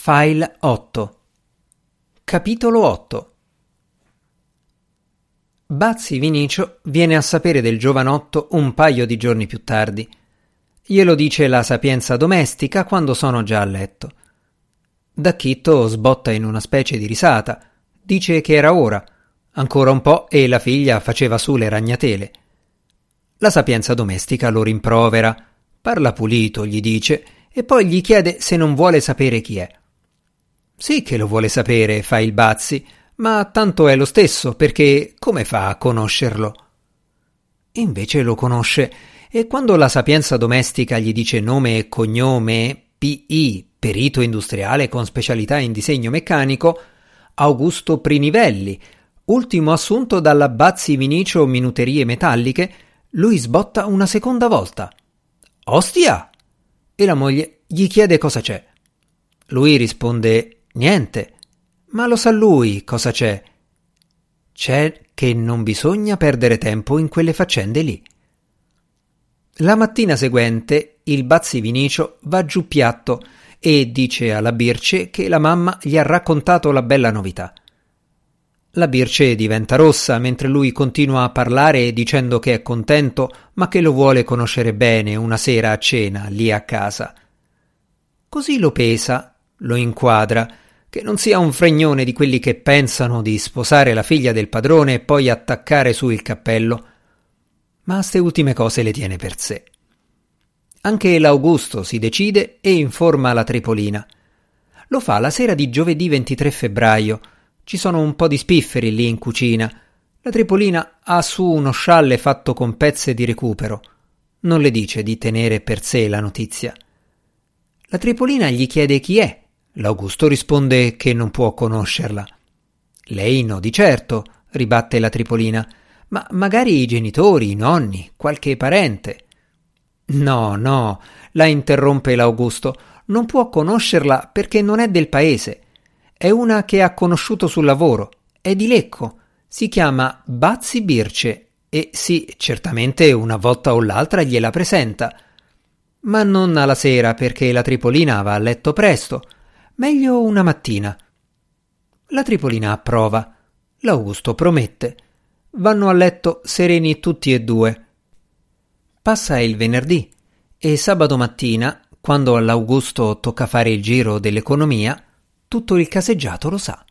File 8 Capitolo 8 Bazzi Vinicio viene a sapere del giovanotto un paio di giorni più tardi. Glielo dice la sapienza domestica quando sono già a letto. Dacchitto sbotta in una specie di risata. Dice che era ora. Ancora un po' e la figlia faceva su le ragnatele. La sapienza domestica lo rimprovera. Parla pulito, gli dice, e poi gli chiede se non vuole sapere chi è. Sì che lo vuole sapere, fa il Bazzi, ma tanto è lo stesso, perché come fa a conoscerlo? Invece lo conosce, e quando la sapienza domestica gli dice nome e cognome, P.I., perito industriale con specialità in disegno meccanico, Augusto Prinivelli, ultimo assunto dalla Bazzi Vinicio Minuterie Metalliche, lui sbotta una seconda volta. Ostia! E la moglie gli chiede cosa c'è. Lui risponde Niente. Ma lo sa lui cosa c'è. C'è che non bisogna perdere tempo in quelle faccende lì. La mattina seguente il Bazzi Vinicio va giù piatto e dice alla Birce che la mamma gli ha raccontato la bella novità. La Birce diventa rossa mentre lui continua a parlare dicendo che è contento ma che lo vuole conoscere bene una sera a cena lì a casa. Così lo pesa, lo inquadra che non sia un fregnone di quelli che pensano di sposare la figlia del padrone e poi attaccare su il cappello, ma ste ultime cose le tiene per sé. Anche l'Augusto si decide e informa la Tripolina. Lo fa la sera di giovedì 23 febbraio. Ci sono un po' di spifferi lì in cucina. La Tripolina ha su uno scialle fatto con pezze di recupero. Non le dice di tenere per sé la notizia. La Tripolina gli chiede chi è L'Augusto risponde che non può conoscerla. Lei no, di certo, ribatte la Tripolina, ma magari i genitori, i nonni, qualche parente. No, no, la interrompe l'Augusto, non può conoscerla perché non è del paese. È una che ha conosciuto sul lavoro, è di Lecco, si chiama Bazzi Birce e sì, certamente una volta o l'altra gliela presenta. Ma non alla sera perché la Tripolina va a letto presto Meglio una mattina. La Tripolina approva. L'Augusto promette. Vanno a letto sereni tutti e due. Passa il venerdì e sabato mattina, quando all'Augusto tocca fare il giro dell'economia, tutto il caseggiato lo sa.